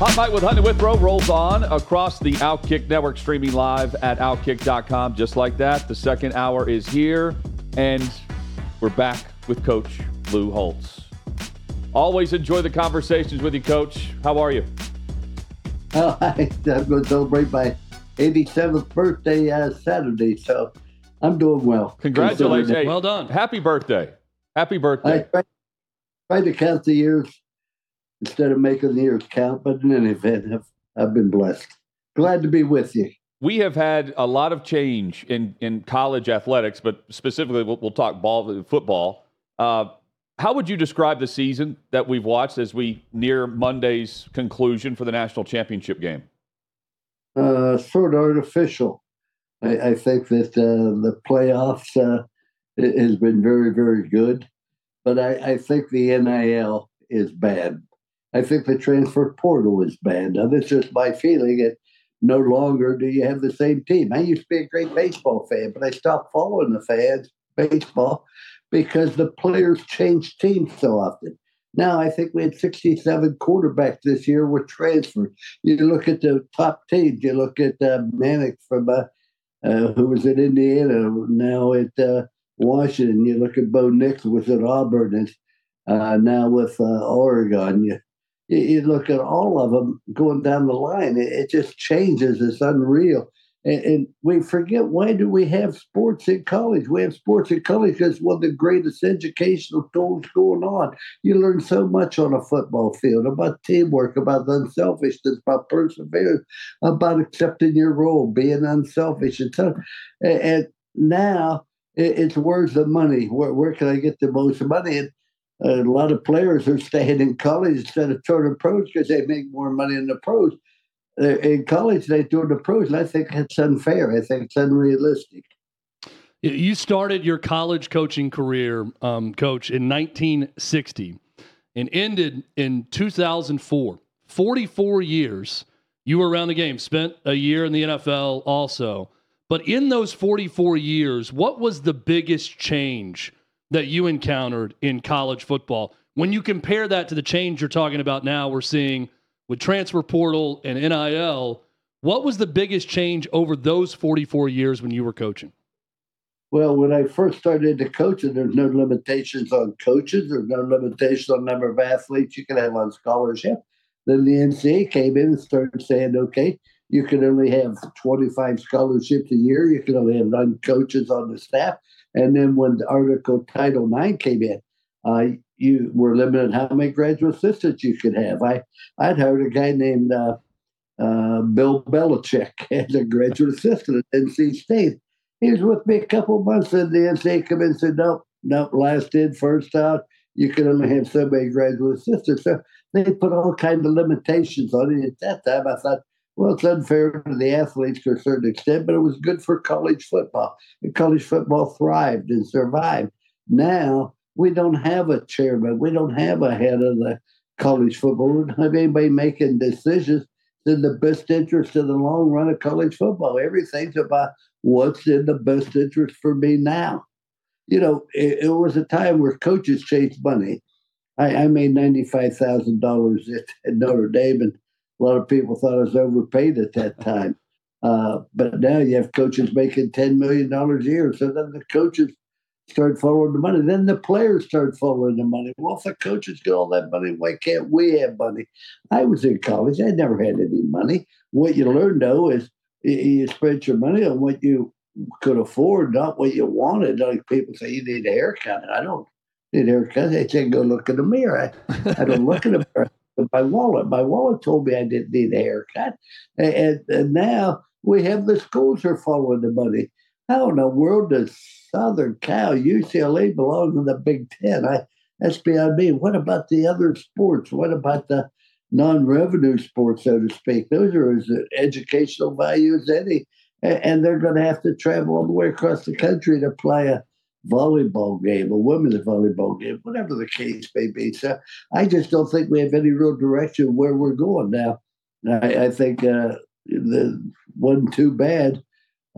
Hot Mic with Hutton Withrow rolls on across the Outkick Network, streaming live at outkick.com. Just like that, the second hour is here, and we're back with Coach Lou Holtz. Always enjoy the conversations with you, Coach. How are you? Oh, I, I'm going to celebrate my 87th birthday uh, Saturday, so I'm doing well. Congratulations. Hey, well done. Happy birthday. Happy birthday. I try, try to count the years instead of making the years count. But in any event, I've, I've been blessed. Glad to be with you. We have had a lot of change in, in college athletics, but specifically, we'll, we'll talk ball football. Uh, how would you describe the season that we've watched as we near Monday's conclusion for the national championship game? Uh, sort of artificial. I, I think that uh, the playoffs uh, has been very, very good, but I, I think the NIL is bad. I think the transfer portal is bad. Now, that's just my feeling. It no longer do you have the same team. I used to be a great baseball fan, but I stopped following the fans baseball because the players change teams so often. Now I think we had 67 quarterbacks this year were transferred. You look at the top teams. You look at uh, Penix from uh, uh, who was at Indiana, now at uh, Washington. You look at Bo Nix was at Auburn, and uh, now with uh, Oregon. You you look at all of them going down the line, it, just changes. It's unreal. And, and, we forget why do we have sports in college? We have sports in college because one of the greatest educational tools going on. You learn so much on a football field about teamwork, about unselfishness, about perseverance, about accepting your role, being unselfish. And, so, and now it's where's the money? Where, where can I get the most money? And a lot of players are staying in college instead of turning pros because they make more money in the pros. In college, they do the pros, I think it's unfair. I think it's unrealistic. You started your college coaching career, um, coach, in 1960 and ended in 2004. 44 years you were around the game, spent a year in the NFL also. But in those 44 years, what was the biggest change that you encountered in college football. When you compare that to the change you're talking about now, we're seeing with transfer portal and NIL, what was the biggest change over those 44 years when you were coaching? Well, when I first started to coaching, there's no limitations on coaches. There's no limitations on number of athletes you can have on scholarship. Then the NCAA came in and started saying, okay, you can only have 25 scholarships a year. You can only have nine coaches on the staff. And then when the article Title IX came in, uh, you were limited how many graduate assistants you could have. I I'd hired a guy named uh, uh, Bill Belichick as a graduate assistant at NC State. He was with me a couple months, and the NCAA came in and said, "Nope, nope, last in, first out. You can only have so many graduate assistants." So they put all kinds of limitations on it. At that time, I thought, well, it's unfair to the athletes to a certain extent, but it was good for college football. And college football thrived and survived. Now we don't have a chairman. We don't have a head of the college football. We don't have anybody making decisions in the best interest in the long run of college football. Everything's about what's in the best interest for me now. You know, it, it was a time where coaches chased money. I, I made $95,000 at Notre Dame and a lot of people thought I was overpaid at that time. Uh, but now you have coaches making $10 million a year. So then the coaches start following the money. Then the players start following the money. Well, if the coaches get all that money, why can't we have money? I was in college. I never had any money. What you learn, though, is you spend your money on what you could afford, not what you wanted. Like people say, you need a haircut. I don't need a haircut. They say, go look in the mirror. I, I don't look in the mirror my wallet. My wallet told me I didn't need a haircut. And, and now we have the schools are following the money. How in the world does Southern Cal, UCLA belong in the Big Ten? I, That's beyond me. What about the other sports? What about the non-revenue sports, so to speak? Those are as educational value as any, and they're going to have to travel all the way across the country to play a volleyball game, a women's volleyball game, whatever the case may be. So I just don't think we have any real direction where we're going now. I, I think uh, the wasn't too bad.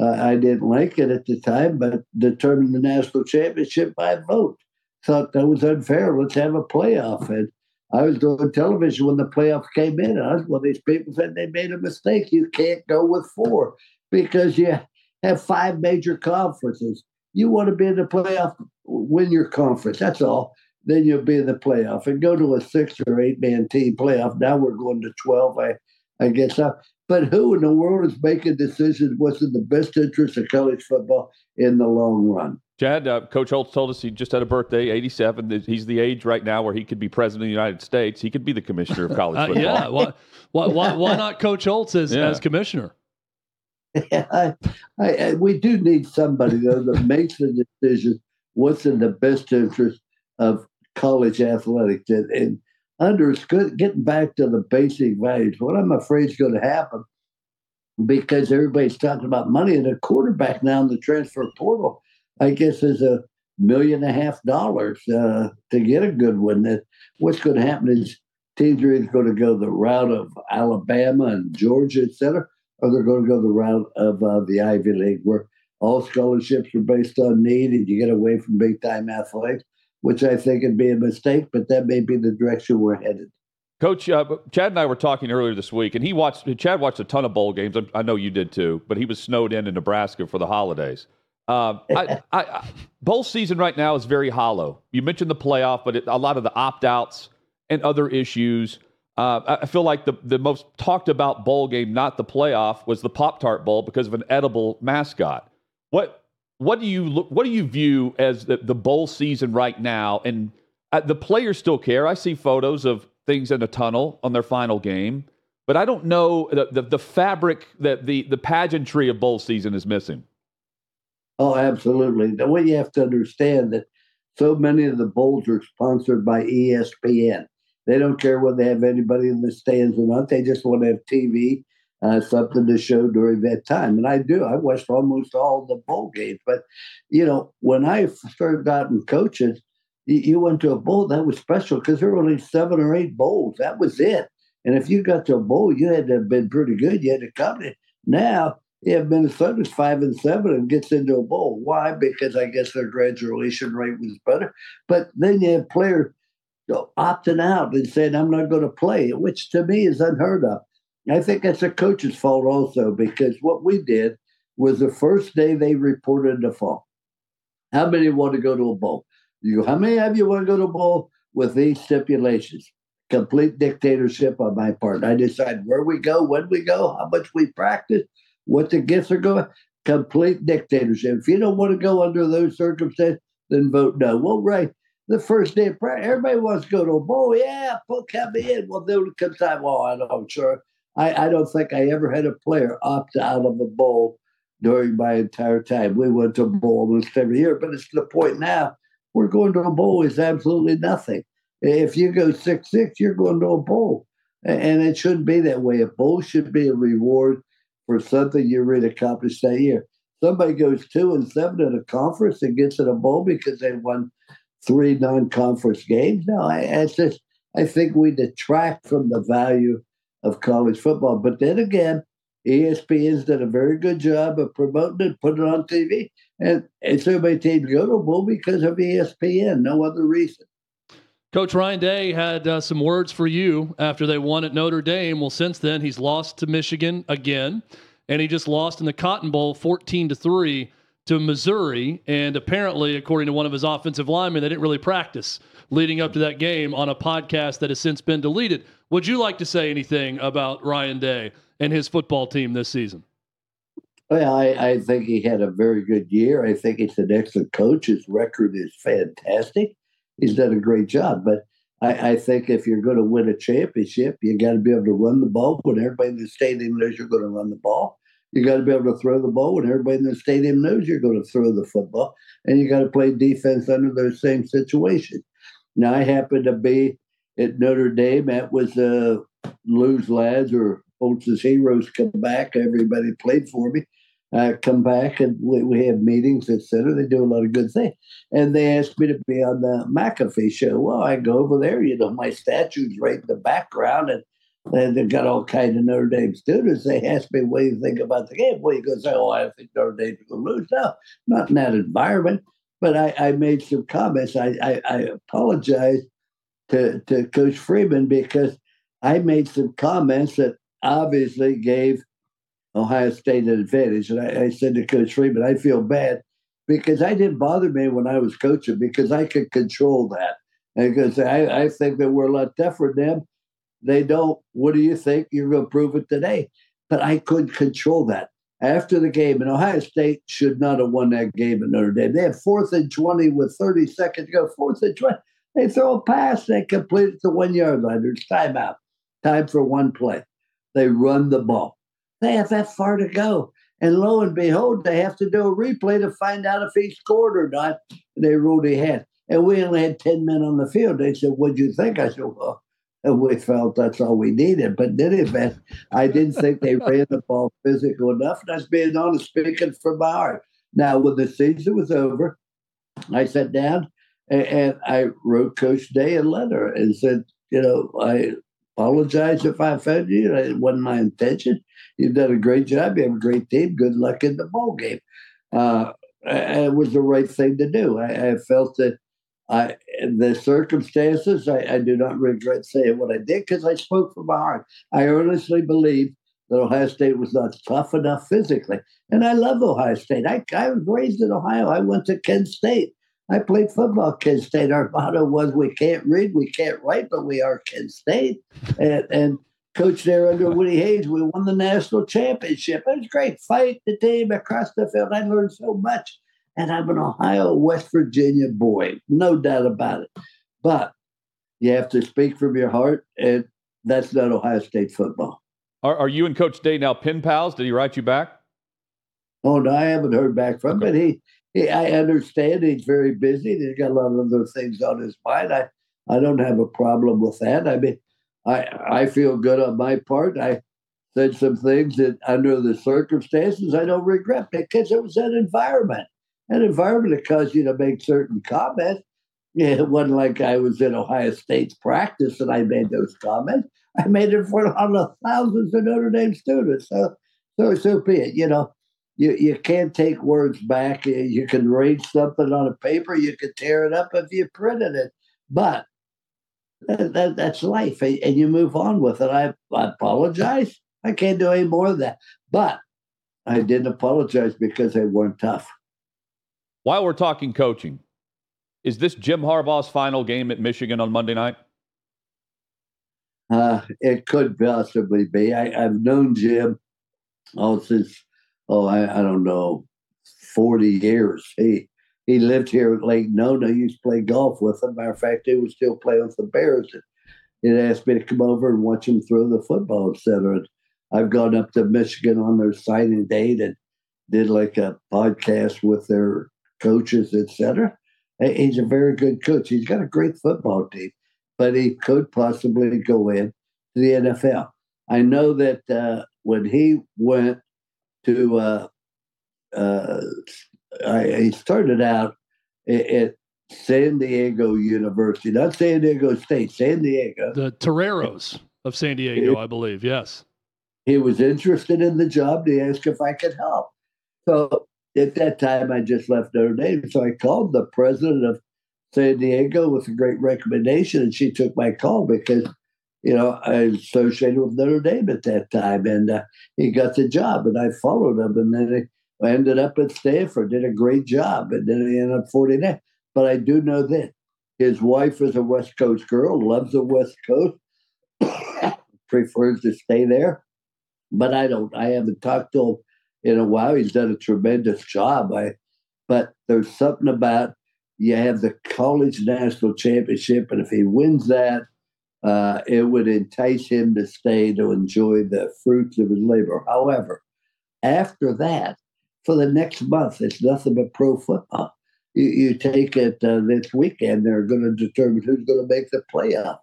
Uh, I didn't like it at the time, but determined the national championship by vote. Thought that was unfair. Let's have a playoff. And I was doing television when the playoff came in. And I was one of these people said they made a mistake. You can't go with four because you have five major conferences. You want to be in the playoff, win your conference. That's all. Then you'll be in the playoff and go to a six or eight man team playoff. Now we're going to 12. I, I guess. Uh, but who in the world is making decisions what's in the best interest of college football in the long run? Chad, uh, Coach Holtz told us he just had a birthday, 87. He's the age right now where he could be president of the United States. He could be the commissioner of college football. Uh, yeah, why, why, why, why, not Coach Holtz as, yeah. as commissioner? Yeah, I, I, I, we do need somebody though that makes the decision what's in the best interest of college athletics and, and getting back to the basic values. What I'm afraid is going to happen because everybody's talking about money and a quarterback now in the transfer portal, I guess, is a million and a half dollars uh, to get a good one. That what's going to happen is teams are going to go the route of Alabama and Georgia, et cetera, or they're going to go the route of uh, the Ivy League, where all scholarships are based on need and you get away from big time athletics which I think would be a mistake, but that may be the direction we're headed. Coach, uh, Chad and I were talking earlier this week, and he watched. Chad watched a ton of bowl games. I know you did too, but he was snowed in in Nebraska for the holidays. Uh, I, I, I, bowl season right now is very hollow. You mentioned the playoff, but it, a lot of the opt outs and other issues. Uh, I feel like the, the most talked about bowl game, not the playoff, was the Pop Tart Bowl because of an edible mascot. What what do you look, what do you view as the, the bowl season right now? And uh, the players still care. I see photos of things in a tunnel on their final game, but I don't know the the, the fabric that the the pageantry of bowl season is missing. Oh, absolutely. The way you have to understand that so many of the bowls are sponsored by ESPN. They don't care whether they have anybody in the stands or not. They just want to have TV uh, something to show during that time. And I do. I watched almost all the bowl games. But, you know, when I started out in coaching, you, you went to a bowl that was special because there were only seven or eight bowls. That was it. And if you got to a bowl, you had to have been pretty good. You had to come in. Now, yeah, Minnesota's five and seven and gets into a bowl. Why? Because I guess their graduation rate was better. But then you have players opting out and saying, I'm not going to play, which to me is unheard of. I think that's a coach's fault also because what we did was the first day they reported the fall. How many want to go to a bowl? You how many of you want to go to a bowl with these stipulations? Complete dictatorship on my part. I decide where we go, when we go, how much we practice, what the gifts are going. Complete dictatorship. If you don't want to go under those circumstances, then vote no. Well, right. The first day of practice, everybody wants to go to a bowl. Yeah, put come in. Well, then comes time. Well, I don't sure I, I don't think I ever had a player opt out of a bowl during my entire time. We went to a bowl almost every year, but it's the point now. We're going to a bowl is absolutely nothing. If you go six six, you're going to a bowl, and it shouldn't be that way. A bowl should be a reward for something you really accomplished that year. Somebody goes two and seven in a conference and gets in a bowl because they won three non-conference games. No, I, I just I think we detract from the value of college football. But then again, ESPN's done a very good job of promoting it, putting it on TV, and, and so many teams go to bowl because of ESPN, no other reason. Coach Ryan Day had uh, some words for you after they won at Notre Dame. Well, since then he's lost to Michigan again, and he just lost in the Cotton Bowl, fourteen to three to Missouri. And apparently, according to one of his offensive linemen, they didn't really practice leading up to that game on a podcast that has since been deleted. Would you like to say anything about Ryan Day and his football team this season? Well, I, I think he had a very good year. I think he's an excellent coach. His record is fantastic. He's done a great job. But I, I think if you're going to win a championship, you got to be able to run the ball when everybody in the stadium knows you're going to run the ball. You got to be able to throw the ball when everybody in the stadium knows you're going to throw the football, and you got to play defense under those same situations. Now I happened to be at Notre Dame. That was uh, Lou's lads or Holtz's heroes come back. Everybody played for me. I come back and we, we have meetings, etc. They do a lot of good things. And they asked me to be on the McAfee show. Well, I go over there, you know, my statue's right in the background and and they've got all kinds of Notre Dame students. They ask me, what do you think about the game? Well, you go say, oh, I think Notre Dame's going to lose. No, not in that environment. But I, I made some comments. I, I, I to, to Coach Freeman because I made some comments that obviously gave Ohio State an advantage. And I, I said to Coach Freeman, I feel bad because I didn't bother me when I was coaching because I could control that. And because I, I think that we're a lot tougher than them. They don't. What do you think? You're going to prove it today. But I couldn't control that. After the game, and Ohio State should not have won that game in Notre Dame. They had fourth and 20 with 30 seconds to go. Fourth and 20. They throw a pass. They complete it to one yard line. There's timeout. Time for one play. They run the ball. They have that far to go. And lo and behold, they have to do a replay to find out if he scored or not. They ruled he had. And we only had 10 men on the field. They said, What'd you think? I said, Well, we felt that's all we needed. But in any event, I didn't think they ran the ball physical enough. And that's being honest, speaking from my heart. Now, when the season was over, I sat down and, and I wrote Coach Day a letter and said, you know, I apologize if I offended you. It wasn't my intention. You've done a great job. You have a great team. Good luck in the bowl game. Uh, it was the right thing to do. I, I felt that I, the circumstances, I, I, do not regret saying what I did because I spoke from my heart. I earnestly believe that Ohio State was not tough enough physically. And I love Ohio State. I, I was raised in Ohio. I went to Kent State. I played football Kent State. Our motto was we can't read, we can't write, but we are Kent State. And, and coach there under Woody Hayes, we won the national championship. It was great. Fight the team across the field. I learned so much. And I'm an Ohio, West Virginia boy, no doubt about it. But you have to speak from your heart, and that's not Ohio State football. Are, are you and Coach Day now pin pals? Did he write you back? Oh no, I haven't heard back from okay. him. But he, he, I understand he's very busy. He's got a lot of other things on his mind. I, I don't have a problem with that. I mean, I, I feel good on my part. I said some things that, under the circumstances, I don't regret because it was that environment an environment that caused you to make certain comments. It wasn't like I was in Ohio State's practice and I made those comments. I made it in front of the thousands of Notre Dame students. So, so, so be it. You know, you, you can't take words back. You can read something on a paper. You can tear it up if you printed it. But that, that, that's life, and you move on with it. I, I apologize. I can't do any more of that. But I didn't apologize because they weren't tough. While we're talking coaching, is this Jim Harbaugh's final game at Michigan on Monday night? Uh, it could possibly be. I, have known Jim oh since oh I, I don't know forty years. He he lived here at Lake Nona. I used to play golf with him. Matter of fact, he was still playing with the Bears. And he asked me to come over and watch him throw the football, etc. I've gone up to Michigan on their signing date and did like a podcast with their coaches, etc. He's a very good coach. He's got a great football team, but he could possibly go in to the NFL. I know that uh, when he went to, uh, uh, I, he started out at San Diego University, not San Diego State, San Diego. The Toreros of San Diego, I believe. Yes. He was interested in the job. He asked if I could help. So at that time, I just left Notre Dame. So I called the president of San Diego with a great recommendation, and she took my call because, you know, I associated with Notre Dame at that time, and uh, he got the job, and I followed him, and then I ended up at Stanford, did a great job, and then I ended up 49. But I do know that his wife is a West Coast girl, loves the West Coast, prefers to stay there, but I don't. I haven't talked to him in a while. He's done a tremendous job. I, but there's something about you have the college national championship, and if he wins that, uh, it would entice him to stay to enjoy the fruits of his labor. However, after that, for the next month, it's nothing but pro football. you, you take it uh, this weekend, they're going to determine who's going to make the playoff.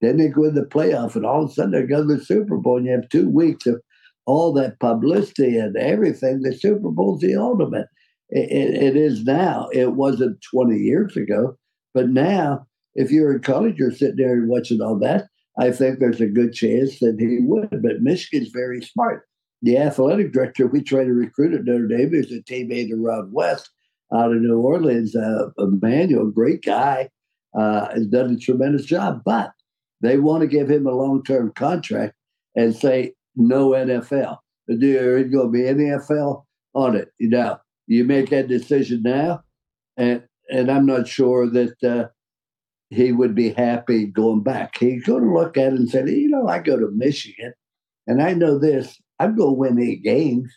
Then they go in the playoff, and all of a sudden they go to the Super Bowl, and you have two weeks of all that publicity and everything. The Super Bowl's the ultimate. It, it, it is now. It wasn't 20 years ago, but now, if you're in college, you're sitting there and watching all that. I think there's a good chance that he would. But Michigan's very smart. The athletic director we tried to recruit at Notre Dame is a teammate of Ron West out of New Orleans. Uh, Emmanuel, great guy, uh, has done a tremendous job. But they want to give him a long term contract and say no NFL. There's going to be NFL on it. You know, you make that decision now, and and I'm not sure that uh, he would be happy going back. He's going to look at it and say, you know, I go to Michigan, and I know this. I'm going to win eight games.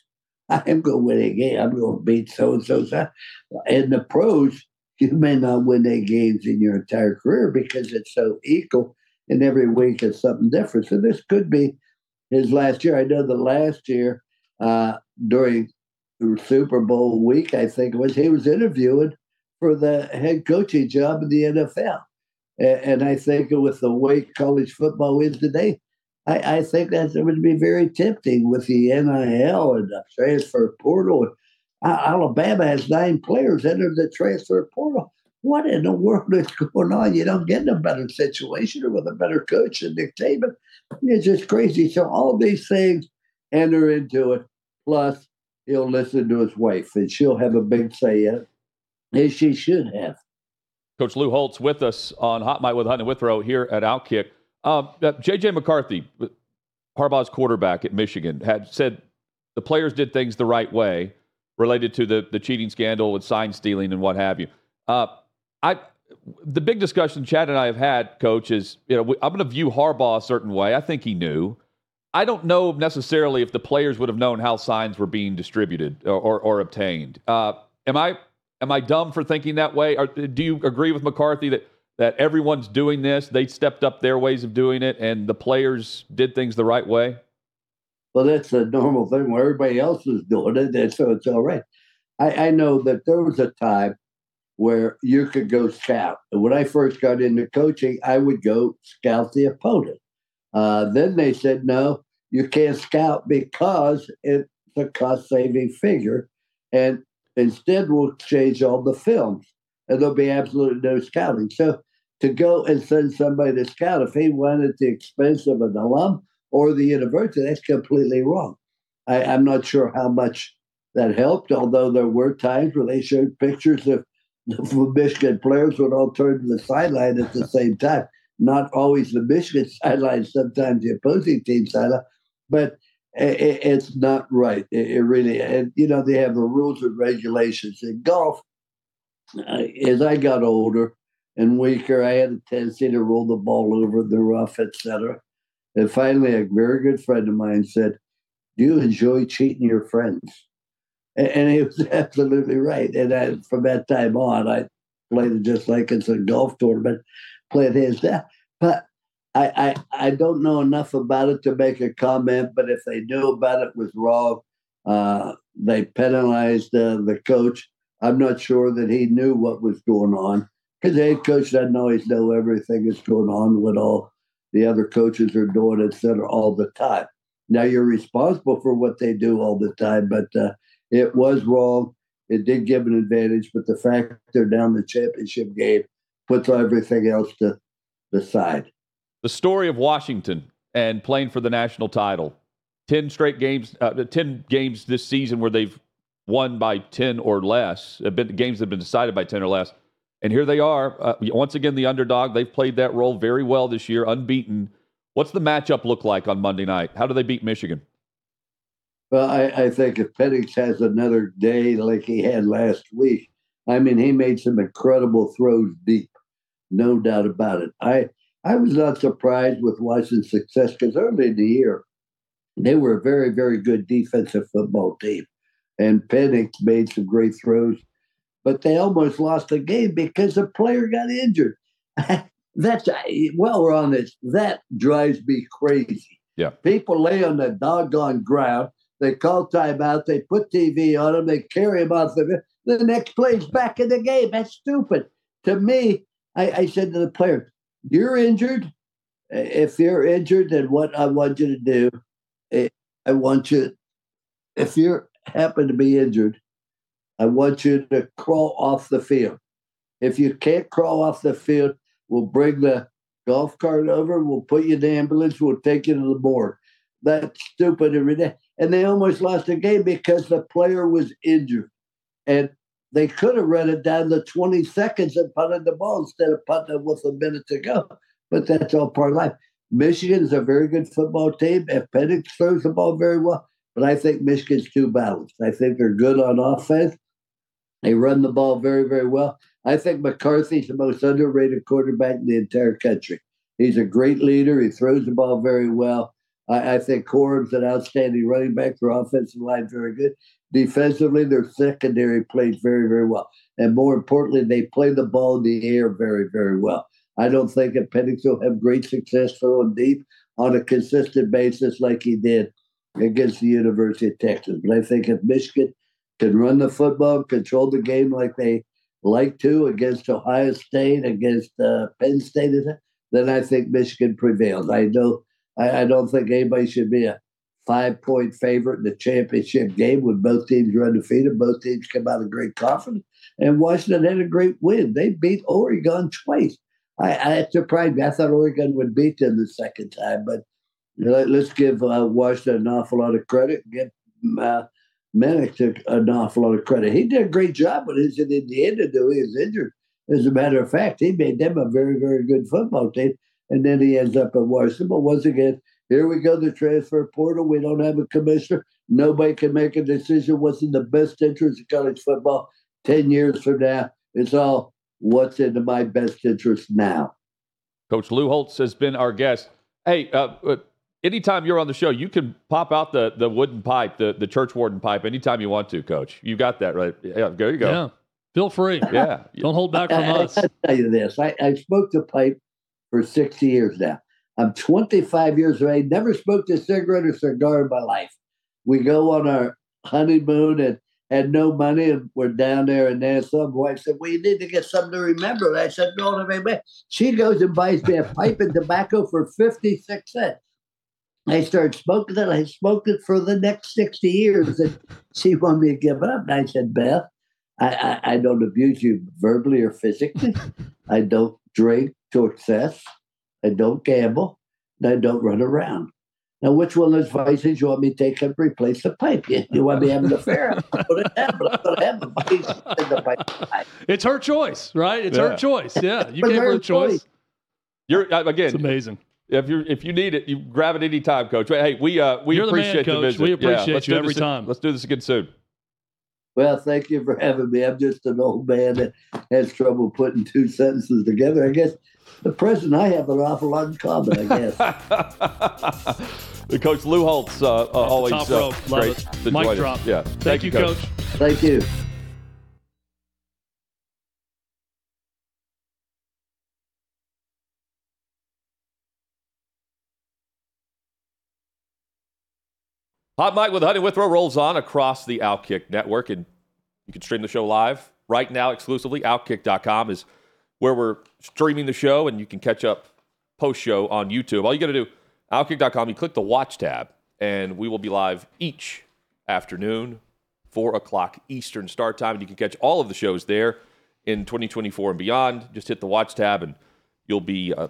I am going to win eight games. I'm going to beat so and so. In the pros, you may not win eight games in your entire career because it's so equal, and every week is something different. So this could be his last year. I know the last year uh, during Super Bowl week, I think it was, he was interviewing for the head coaching job in the NFL. And, I think with the way college football is today, I, I think that it would be very tempting with the NIL and the transfer portal. Alabama has nine players enter the transfer portal. What in the world is going on? You don't get in a better situation or with a better coach than Nick Saban. It's just crazy. So all these things enter into it. Plus, he'll listen to his wife, and she'll have a big say in it, as she should have. Coach Lou Holtz with us on Hot Mic with Hutton and Withrow here at Outkick. Um, uh, J.J. McCarthy, Harbaugh's quarterback at Michigan, had said the players did things the right way related to the, the cheating scandal with sign stealing and what have you. Uh, I the big discussion Chad and I have had, Coach, is you know I'm going to view Harbaugh a certain way. I think he knew. I don't know necessarily if the players would have known how signs were being distributed or, or, or obtained. Uh, am I am I dumb for thinking that way? Or do you agree with McCarthy that that everyone's doing this? They stepped up their ways of doing it, and the players did things the right way. Well, that's a normal thing where everybody else is doing it, and so it's all right. I, I know that there was a time where you could go scout. And when I first got into coaching, I would go scout the opponent. Uh, then they said, no, you can't scout because it's a cost saving figure. And instead, we'll change all the films and there'll be absolutely no scouting. So to go and send somebody to scout, if he went at the expense of an alum or the university, that's completely wrong. I, I'm not sure how much that helped, although there were times where they showed pictures of the Michigan players would all turn to the sideline at the same time. Not always the Michigan sideline, sometimes the opposing team sideline, but it, it's not right. It, it, really, and you know, they have the rules and regulations in golf. As I got older and weaker, I had a tendency to roll the ball over the rough, etc. And finally, a very good friend of mine said, "Do you enjoy cheating your friends?" And he was absolutely right. And I, from that time on, I played it just like it's a golf tournament, played hands down. But I, I, I don't know enough about it to make a comment. But if they knew about it, was wrong. Uh, they penalized uh, the coach. I'm not sure that he knew what was going on because the head coach doesn't always know everything that's going on, what all the other coaches are doing, et cetera, all the time. Now you're responsible for what they do all the time, but uh, it was wrong. It did give an advantage, but the fact they're down the championship game puts everything else to the side. The story of Washington and playing for the national title. 10 straight games, uh, 10 games this season where they've won by 10 or less. Been, games that have been decided by 10 or less. And here they are, uh, once again, the underdog. They've played that role very well this year, unbeaten. What's the matchup look like on Monday night? How do they beat Michigan? Well, I, I think if Penix has another day like he had last week, I mean, he made some incredible throws deep, no doubt about it. I I was not surprised with Washington's success because early in the year, they were a very, very good defensive football team. And Penix made some great throws, but they almost lost the game because a player got injured. That's well, we're on this. That drives me crazy. Yeah. People lay on the doggone ground they call timeout. They put TV on him. They carry him off the. The next play is back in the game. That's stupid. To me, I, I said to the player, You're injured. If you're injured, then what I want you to do, eh, I want you, if you happen to be injured, I want you to crawl off the field. If you can't crawl off the field, we'll bring the golf cart over, we'll put you in the ambulance, we'll take you to the morgue. That's stupid and they almost lost the game because the player was injured. And they could have run it down to 20 seconds and punted the ball instead of punting with a minute to go. But that's all part of life. Michigan is a very good football team. If Penix throws the ball very well, but I think Michigan's too balanced. I think they're good on offense. They run the ball very, very well. I think McCarthy's the most underrated quarterback in the entire country. He's a great leader. He throws the ball very well. I, I think Corum's an outstanding running back. Their offensive line very good. Defensively, their secondary plays very, very well. And more importantly, they play the ball in the air very, very well. I don't think that Penix will have great success throwing deep on a consistent basis like he did against the University of Texas. But I think if Michigan can run the football, control the game like they like to against Ohio State, against uh, Penn State, then I think Michigan prevails. I know I, I don't think anybody should be a five point favorite in the championship game when both teams are undefeated. Both teams come out of great confidence. And Washington had a great win. They beat Oregon twice. I, I surprised me. I thought Oregon would beat them the second time, but let, us give uh, Washington an awful lot of credit. Give uh, an awful lot of credit. He did a great job, but he's in Indiana, though he was injured. As a matter of fact, he made them a very, very good football team and then he ends up at Washington. But once again, here we go, the transfer portal. We don't have a commissioner. Nobody can make a decision what's in the best interest of college football 10 years from now. It's all what's in my best interest now. Coach Lou Holtz has been our guest. Hey, uh, uh, anytime you're on the show, you can pop out the, the wooden pipe, the, the church warden pipe, anytime you want to, Coach. You got that right. Yeah, there you go. Yeah, feel free. Yeah. Don't hold back from I, us. I'll tell you this. I, I smoked a pipe for 60 years now. I'm 25 years of age, never smoked a cigarette or cigar in my life. We go on our honeymoon and had no money and we're down there and then some wife said, Well, you need to get something to remember. And I said, No, no, man. She goes and buys me a pipe and tobacco for 56 cents. I started smoking it. I smoked it for the next 60 years. And she wanted me to give it up. And I said, Beth, I, I don't abuse you verbally or physically. I don't drink to excess. I don't gamble. And I don't run around. Now, which one of those vices you want me to take and replace the pipe? You, you want me having an affair? I'm going to have, but I'm going to have the vice in the pipe. It's her choice, right? It's yeah. her choice. Yeah, you gave her a choice. You're uh, again. It's amazing. If you if you need it, you grab it anytime, Coach. Hey, we uh we You're appreciate the, man, the visit. We appreciate yeah, you every this, time. Let's do this again soon. Well, thank you for having me. I'm just an old man that has trouble putting two sentences together. I guess the president I have an awful lot in common, I guess. coach Lou Holtz uh, uh, always top uh, rope. Love great it. Mic drop. Yeah. Thank, Thank you, coach. coach. Thank you. Hot Mic with Hutton Withrow rolls on across the Outkick network, and you can stream the show live right now exclusively. Outkick.com is where we're streaming the show, and you can catch up post show on YouTube. All you got to do, Outkick.com, you click the watch tab, and we will be live each afternoon, 4 o'clock Eastern start time. And you can catch all of the shows there in 2024 and beyond. Just hit the watch tab, and you'll be. Uh,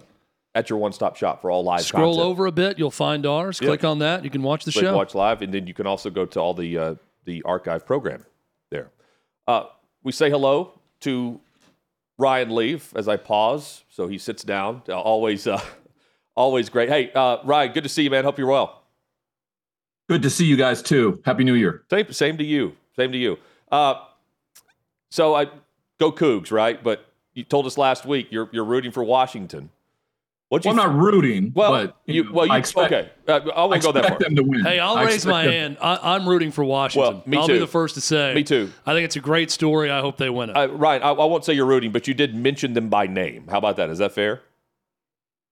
at your one-stop shop for all live Scroll content. over a bit, you'll find ours. Yep. Click on that, you can watch the Click show. Watch live, and then you can also go to all the uh, the archive program there. Uh, we say hello to Ryan Leaf as I pause, so he sits down. Uh, always, uh, always great. Hey, uh, Ryan, good to see you, man. Hope you're well. Good to see you guys too. Happy New Year. Same, same to you. Same to you. Uh, so I go Cougs, right? But you told us last week you're you're rooting for Washington. What well, I'm not rooting. Well, but, you, you well, you, expect, okay. Uh, I won't go that far. them to win. Hey, I'll I raise my them. hand. I, am rooting for Washington. Well, me I'll too. be the first to say. Me too. I think it's a great story. I hope they win it. Uh, Ryan, I, I won't say you're rooting, but you did mention them by name. How about that? Is that fair?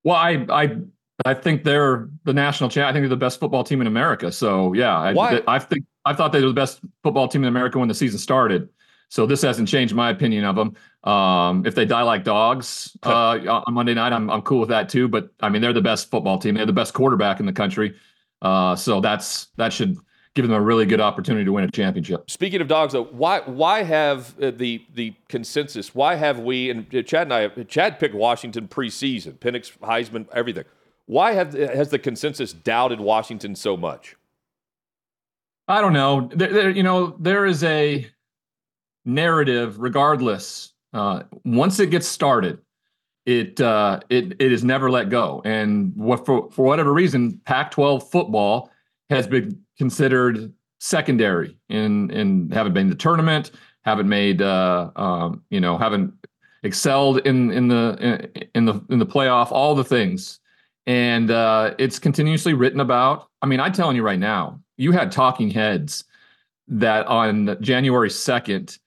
Well, I I I think they're the national champ. I think they're the best football team in America. So yeah, I, Why? I think I thought they were the best football team in America when the season started. So this hasn't changed my opinion of them. Um, if they die like dogs uh, on Monday night, I'm I'm cool with that too. But I mean, they're the best football team. They're the best quarterback in the country. Uh, so that's that should give them a really good opportunity to win a championship. Speaking of dogs, though, why why have uh, the the consensus? Why have we and Chad and I? Chad picked Washington preseason, Penix, Heisman, everything. Why have has the consensus doubted Washington so much? I don't know. There, there, you know, there is a narrative, regardless. Uh, once it gets started, it uh, it it is never let go. And what, for for whatever reason, Pac-12 football has been considered secondary in in haven't been the tournament, haven't made uh, um, you know haven't excelled in in the in the in the playoff, all the things, and uh, it's continuously written about. I mean, I'm telling you right now, you had talking heads that on January 2nd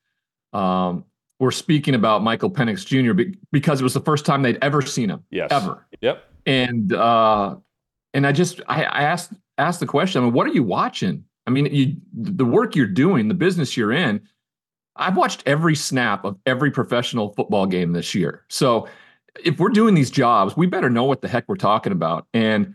um, were speaking about Michael Penix Jr. because it was the first time they'd ever seen him. Yes. Ever. Yep. And uh, and I just I, I asked asked the question. I mean, what are you watching? I mean, you the work you're doing, the business you're in. I've watched every snap of every professional football game this year. So if we're doing these jobs, we better know what the heck we're talking about. And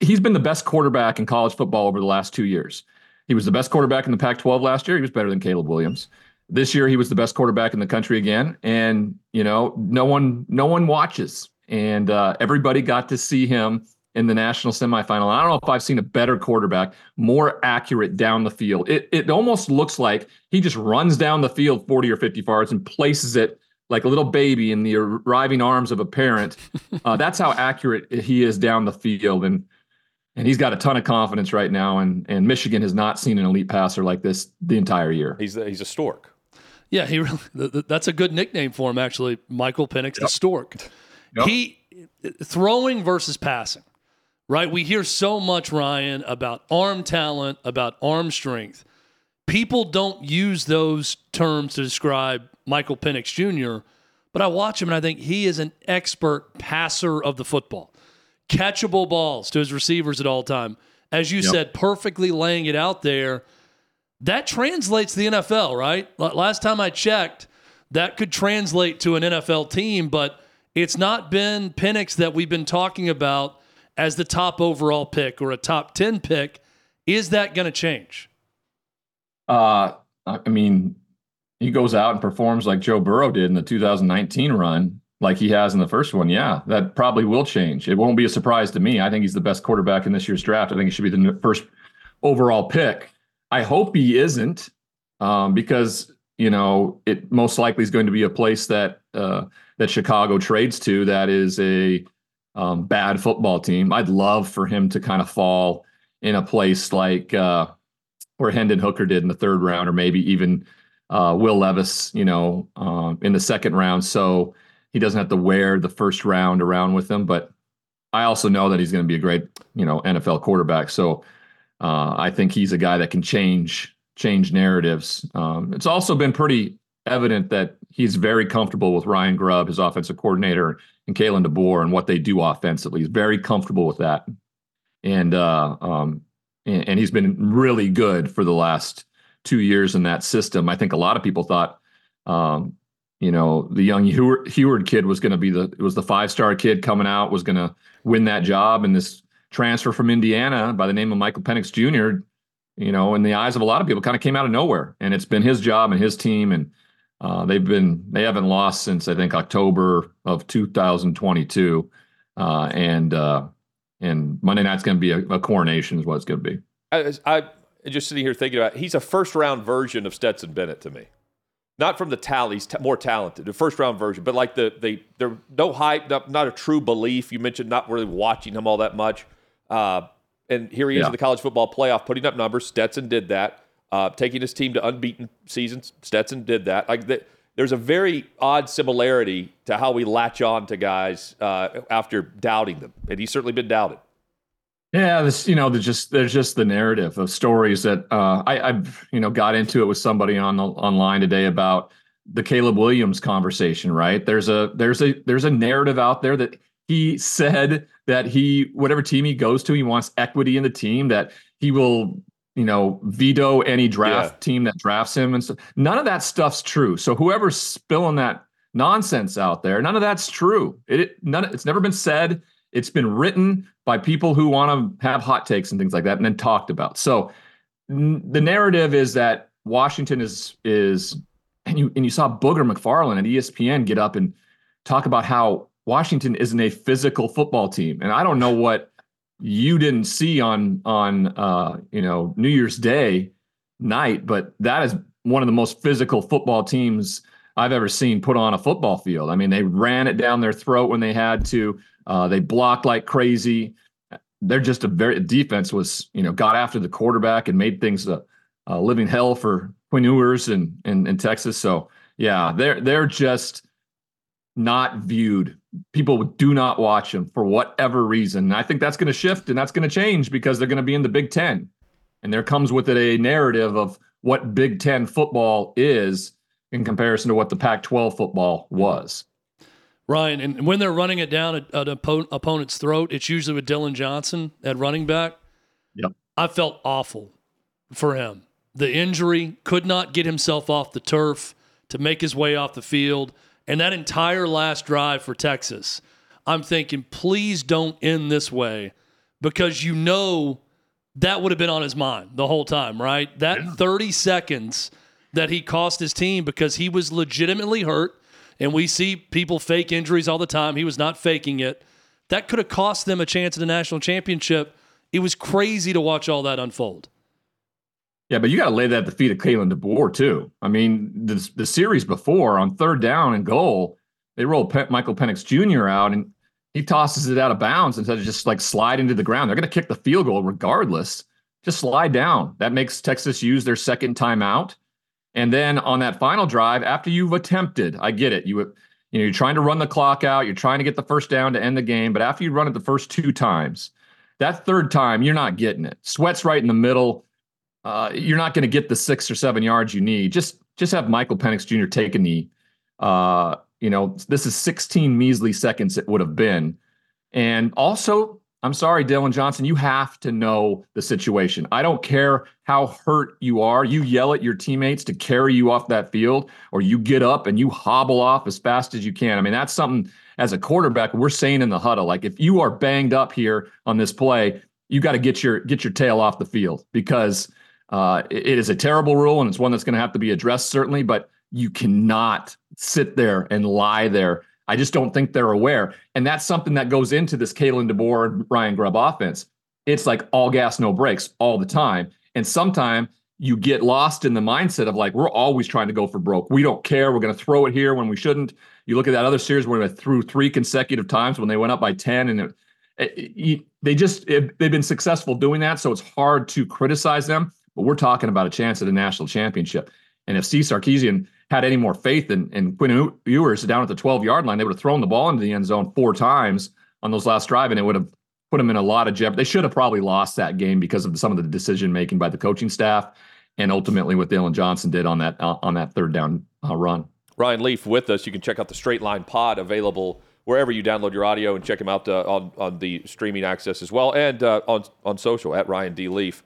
he's been the best quarterback in college football over the last two years. He was the best quarterback in the Pac 12 last year. He was better than Caleb Williams. This year, he was the best quarterback in the country again. And, you know, no one, no one watches. And uh, everybody got to see him in the national semifinal. I don't know if I've seen a better quarterback, more accurate down the field. It, it almost looks like he just runs down the field 40 or 50 yards and places it like a little baby in the arriving arms of a parent. Uh, that's how accurate he is down the field. And and he's got a ton of confidence right now. And and Michigan has not seen an elite passer like this the entire year. He's a, he's a stork. Yeah, he really, that's a good nickname for him actually. Michael Penix, yep. the stork. Yep. He throwing versus passing, right? We hear so much Ryan about arm talent, about arm strength. People don't use those terms to describe Michael Penix Jr. But I watch him and I think he is an expert passer of the football catchable balls to his receivers at all time. As you yep. said, perfectly laying it out there. That translates the NFL, right? Last time I checked, that could translate to an NFL team, but it's not been Penix that we've been talking about as the top overall pick or a top 10 pick. Is that going to change? Uh, I mean, he goes out and performs like Joe Burrow did in the 2019 run like he has in the first one, yeah, that probably will change. It won't be a surprise to me. I think he's the best quarterback in this year's draft. I think he should be the first overall pick. I hope he isn't, um, because you know it most likely is going to be a place that uh, that Chicago trades to that is a um, bad football team. I'd love for him to kind of fall in a place like uh, where Hendon Hooker did in the third round, or maybe even uh, Will Levis, you know, um, in the second round. So he doesn't have to wear the first round around with him. But I also know that he's going to be a great, you know, NFL quarterback. So uh, I think he's a guy that can change change narratives. Um, it's also been pretty evident that he's very comfortable with Ryan Grubb, his offensive coordinator, and Kalen DeBoer and what they do offensively. He's very comfortable with that, and uh, um, and, and he's been really good for the last two years in that system. I think a lot of people thought um, you know the young Huard, kid was going to be the it was the five star kid coming out was going to win that job and this transfer from Indiana by the name of Michael Penix Jr. You know, in the eyes of a lot of people, kind of came out of nowhere, and it's been his job and his team, and uh, they've been they haven't lost since I think October of 2022, uh, and uh, and Monday night's going to be a, a, coronation is what it's going to be. I, I just sitting here thinking about it, he's a first round version of Stetson Bennett to me not from the tallies, t- more talented, the first round version, but like the they there no hype, not, not, a true belief. You mentioned not really watching him all that much, uh, and here he is yeah. in the college football playoff, putting up numbers. Stetson did that, uh, taking his team to unbeaten seasons. Stetson did that. Like the, there's a very odd similarity to how we latch on to guys uh, after doubting them, and he's certainly been doubted. Yeah, this you know, there's just there's just the narrative of stories that uh, I, I've you know got into it with somebody on the, online today about the Caleb Williams conversation. Right there's a there's a there's a narrative out there that he said that he whatever team he goes to, he wants equity in the team that he will you know, veto any draft yeah. team that drafts him and stuff. None of that stuff's true. So whoever's spilling that nonsense out there, none of that's true. It none. It's never been said. It's been written by people who want to have hot takes and things like that, and then talked about. So n- the narrative is that Washington is is, and you and you saw Booger McFarland at ESPN get up and talk about how Washington isn't a physical football team, and I don't know what you didn't see on on uh, you know New Year's Day night, but that is one of the most physical football teams I've ever seen put on a football field. I mean, they ran it down their throat when they had to. Uh, they blocked like crazy. They're just a very defense was you know got after the quarterback and made things a, a living hell for Quinn Ewers and in, in Texas. So yeah, they're they're just not viewed. People do not watch them for whatever reason. And I think that's going to shift and that's going to change because they're going to be in the Big Ten. And there comes with it a narrative of what Big Ten football is in comparison to what the Pac 12 football was. Ryan, and when they're running it down at, an opponent's throat, it's usually with Dillon Johnson at running back. Yep. I felt awful for him. The injury could not get himself off the turf to make his way off the field. And that entire last drive for Texas, I'm thinking, please don't end this way because you know that would have been on his mind the whole time, right? That yeah. 30 seconds that he cost his team because he was legitimately hurt. And we see people fake injuries all the time. He was not faking it. That could have cost them a chance at a national championship. It was crazy to watch all that unfold. Yeah, but you got to lay that at the feet of Kalen DeBoer too. I mean, the the series before on third down and goal, they rolled Pe- Michael Penix Jr. out and he tosses it out of bounds instead of just like slide into the ground. They're going to kick the field goal regardless. Just slide down. That makes Texas use their second timeout. And then on that final drive, after you've attempted, I get it. You you know you're trying to run the clock out. You're trying to get the first down to end the game. But after you run it the first two times, that third time you're not getting it. Sweat's right in the middle uh, you're not going to get the six or seven yards you need. Just just have Michael Penix Jr. take a knee. Uh, you know, this is 16 measly seconds it would have been. And also, I'm sorry, Dillon Johnson, you have to know the situation. I don't care how hurt you are. You yell at your teammates to carry you off that field, or you get up and you hobble off as fast as you can. I mean, that's something as a quarterback we're saying in the huddle. Like if you are banged up here on this play, you got to get your get your tail off the field because uh, it is a terrible rule, and it's one that's going to have to be addressed certainly. But you cannot sit there and lie there. I just don't think they're aware, and that's something that goes into this Kalen DeBoer and Ryan Grubb offense. It's like all gas, no brakes all the time, and sometimes you get lost in the mindset of like we're always trying to go for broke. We don't care. We're going to throw it here when we shouldn't. You look at that other series where they threw three consecutive times when they went up by ten, and it, it, it, they just it, they've been successful doing that. So it's hard to criticize them. But we're talking about a chance at a national championship. And if Steve Sarkisian had any more faith in, in Quinn Ewers down at the 12 yard line, they would have thrown the ball into the end zone four times on those last drive, and it would have put them in a lot of jeopardy. They should have probably lost that game because of some of the decision making by the coaching staff, and ultimately what Dillon Johnson did on that uh, on that third down uh, run. Ryan Leaf with us. You can check out the Straight Line Pod available wherever you download your audio and check him out uh, on on the streaming access as well, and uh, on on social at Ryan D Leaf.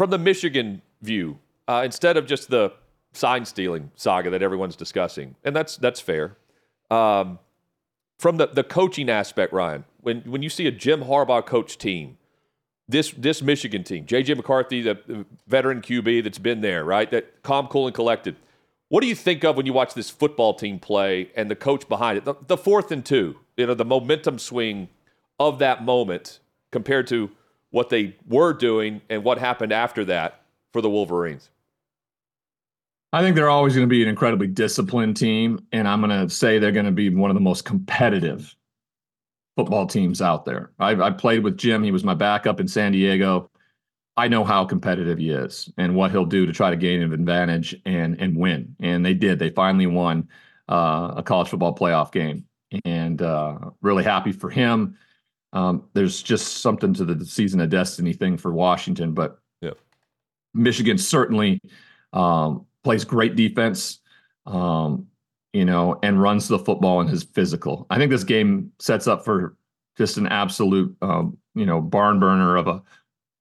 From the Michigan view, uh, instead of just the sign stealing saga that everyone's discussing, and that's that's fair. Um, from the, the coaching aspect, Ryan, when when you see a Jim Harbaugh coach team, this this Michigan team, JJ McCarthy, the veteran QB that's been there, right? That calm, cool, and collected. What do you think of when you watch this football team play and the coach behind it? The, the fourth and two, you know, the momentum swing of that moment compared to what they were doing and what happened after that for the Wolverines? I think they're always going to be an incredibly disciplined team, and I'm going to say they're going to be one of the most competitive football teams out there. I, I played with Jim; he was my backup in San Diego. I know how competitive he is and what he'll do to try to gain an advantage and and win. And they did. They finally won uh, a college football playoff game, and uh, really happy for him. Um, there's just something to the season of destiny thing for Washington, but yeah. Michigan certainly um, plays great defense, um, you know, and runs the football and is physical. I think this game sets up for just an absolute, um, you know, barn burner of a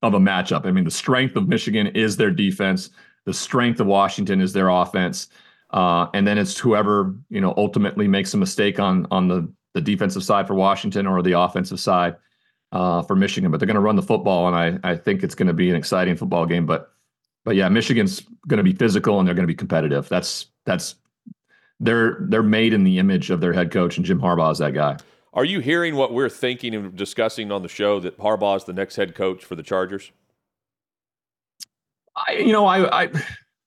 of a matchup. I mean, the strength of Michigan is their defense. The strength of Washington is their offense. Uh, and then it's whoever you know ultimately makes a mistake on on the the defensive side for Washington or the offensive side uh, for Michigan. But they're going to run the football, and I I think it's going to be an exciting football game. But but yeah, Michigan's going to be physical and they're going to be competitive. That's that's they're they're made in the image of their head coach, and Jim Harbaugh is that guy. Are you hearing what we're thinking and discussing on the show that Harbaugh is the next head coach for the Chargers? I, you know, I, I,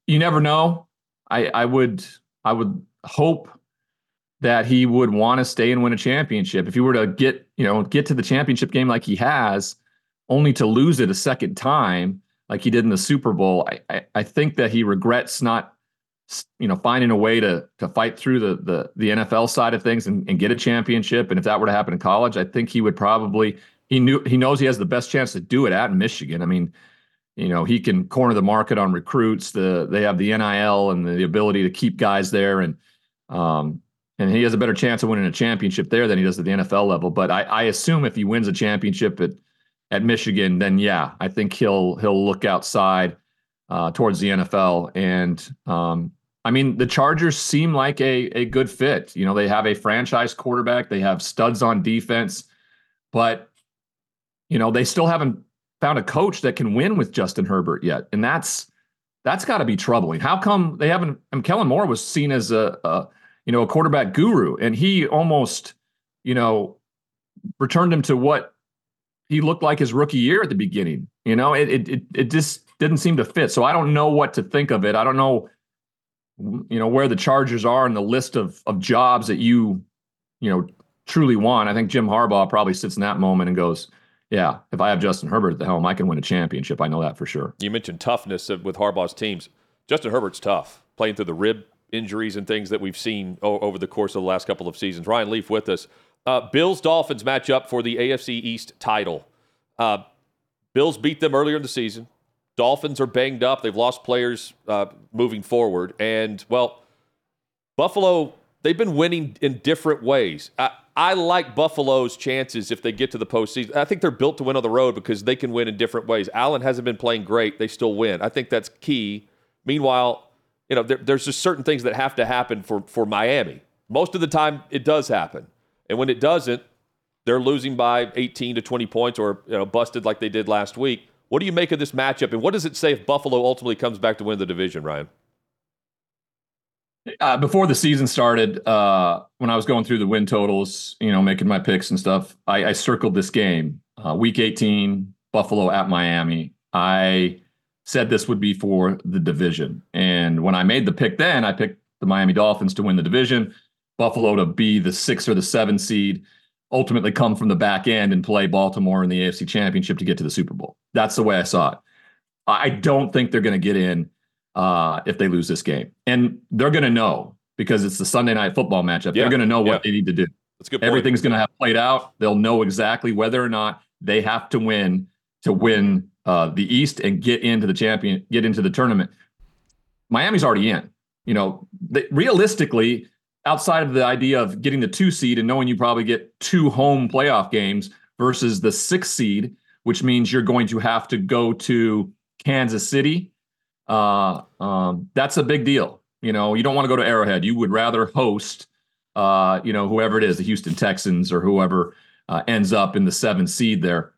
you never know. I, I would, I would hope that he would want to stay and win a championship. If he were to get, you know, get to the championship game like he has, only to lose it a second time, like he did in the Super Bowl, I, I, I think that he regrets not you know, finding a way to to fight through the the the NFL side of things and, and get a championship. And if that were to happen in college, I think he would probably he knew he knows he has the best chance to do it at Michigan. I mean, you know, he can corner the market on recruits. The they have the NIL and the, the ability to keep guys there, and um, and he has a better chance of winning a championship there than he does at the NFL level. But I, I assume if he wins a championship at at Michigan, then yeah, I think he'll he'll look outside uh, towards the NFL. And um, I mean, the Chargers seem like a a good fit. You know, they have a franchise quarterback, they have studs on defense, but you know, they still haven't found a coach that can win with Justin Herbert yet, and that's that's got to be troubling. How come they haven't? I mean, Kellen Moore was seen as a, a you know a quarterback guru, and he almost you know returned him to what he looked like his rookie year at the beginning. You know, it it it just didn't seem to fit. So I don't know what to think of it. I don't know, you know, where the Chargers are in the list of of jobs that you, you know, truly want. I think Jim Harbaugh probably sits in that moment and goes, "Yeah, if I have Justin Herbert at the helm, I can win a championship. I know that for sure." You mentioned toughness with Harbaugh's teams. Justin Herbert's tough, playing through the rib injuries and things that we've seen over the course of the last couple of seasons. Ryan Leaf with us. Uh, Bills Dolphins match up for the AFC East title. Uh, Bills beat them earlier in the season. Dolphins are banged up. They've lost players uh, moving forward. And, well, Buffalo, they've been winning in different ways. I, I like Buffalo's chances if they get to the postseason. I think they're built to win on the road because they can win in different ways. Allen hasn't been playing great. They still win. I think that's key. Meanwhile, you know, there, there's just certain things that have to happen for, for Miami. Most of the time, it does happen. And when it doesn't, they're losing by 18 to 20 points or you know, busted like they did last week. What do you make of this matchup, and what does it say if Buffalo ultimately comes back to win the division, Ryan? Uh, before the season started, uh, when I was going through the win totals, you know, making my picks and stuff, I, I circled this game, uh, Week 18, Buffalo at Miami. I said this would be for the division, and when I made the pick, then I picked the Miami Dolphins to win the division, Buffalo to be the six or the seven seed ultimately come from the back end and play Baltimore in the AFC Championship to get to the Super Bowl. That's the way I saw it. I don't think they're going to get in uh, if they lose this game, and they're going to know because it's the Sunday night football matchup. Yeah. They're going to know what yeah. they need to do. That's good. Point. Everything's going to have played out. They'll know exactly whether or not they have to win to win uh, the East and get into the champion, get into the tournament. Miami's already in. You know, they, realistically, outside of the idea of getting the two seed and knowing you probably get two home playoff games versus the six seed, which means you're going to have to go to Kansas City. Uh, um, that's a big deal. You know, you don't want to go to Arrowhead. You would rather host, uh, you know, whoever it is, the Houston Texans or whoever uh, ends up in the seven seed there.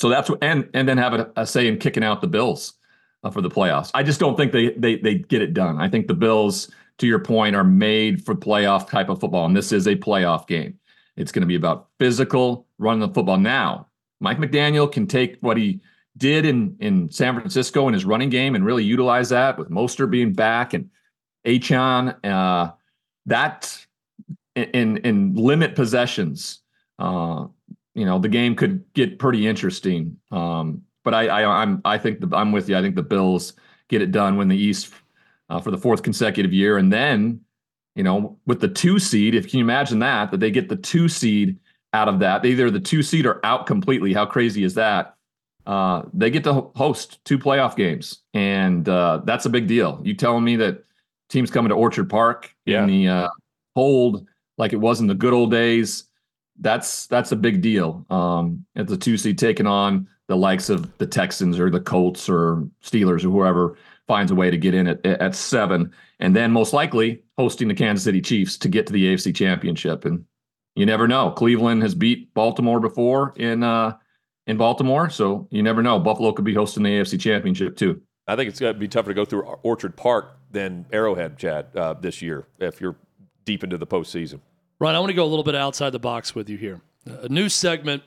So that's what, and and then have a, a say in kicking out the Bills uh, for the playoffs. I just don't think they they they get it done. I think the Bills to your point, are made for playoff type of football. And this is a playoff game. It's going to be about physical running the football. Now, Mike McDaniel can take what he did in, in San Francisco in his running game and really utilize that with Mostert being back and Achane. Uh, that in in limit possessions, uh, you know, the game could get pretty interesting. Um, but I, I I'm I think the, I'm with you. I think the Bills get it done when the East uh, for the fourth consecutive year. And then, you know, with the two seed, if can you imagine that, that they get the two seed out of that, either the two seed or out completely. How crazy is that? Uh, they get to host two playoff games, and uh, that's a big deal. You telling me that teams coming to Orchard Park yeah. in the uh, cold, like it was in the good old days, that's that's a big deal. Um, at the two seed taking on the likes of the Texans or the Colts or Steelers or whoever finds a way to get in at, at seven, and then most likely hosting the Kansas City Chiefs to get to the AFC Championship. And you never know. Cleveland has beat Baltimore before in uh, in Baltimore, so you never know. Buffalo could be hosting the AFC Championship too. I think it's going to be tougher to go through Orchard Park than Arrowhead, Chad, uh, this year if you're deep into the postseason. Ryan, I want to go a little bit outside the box with you here. A new segment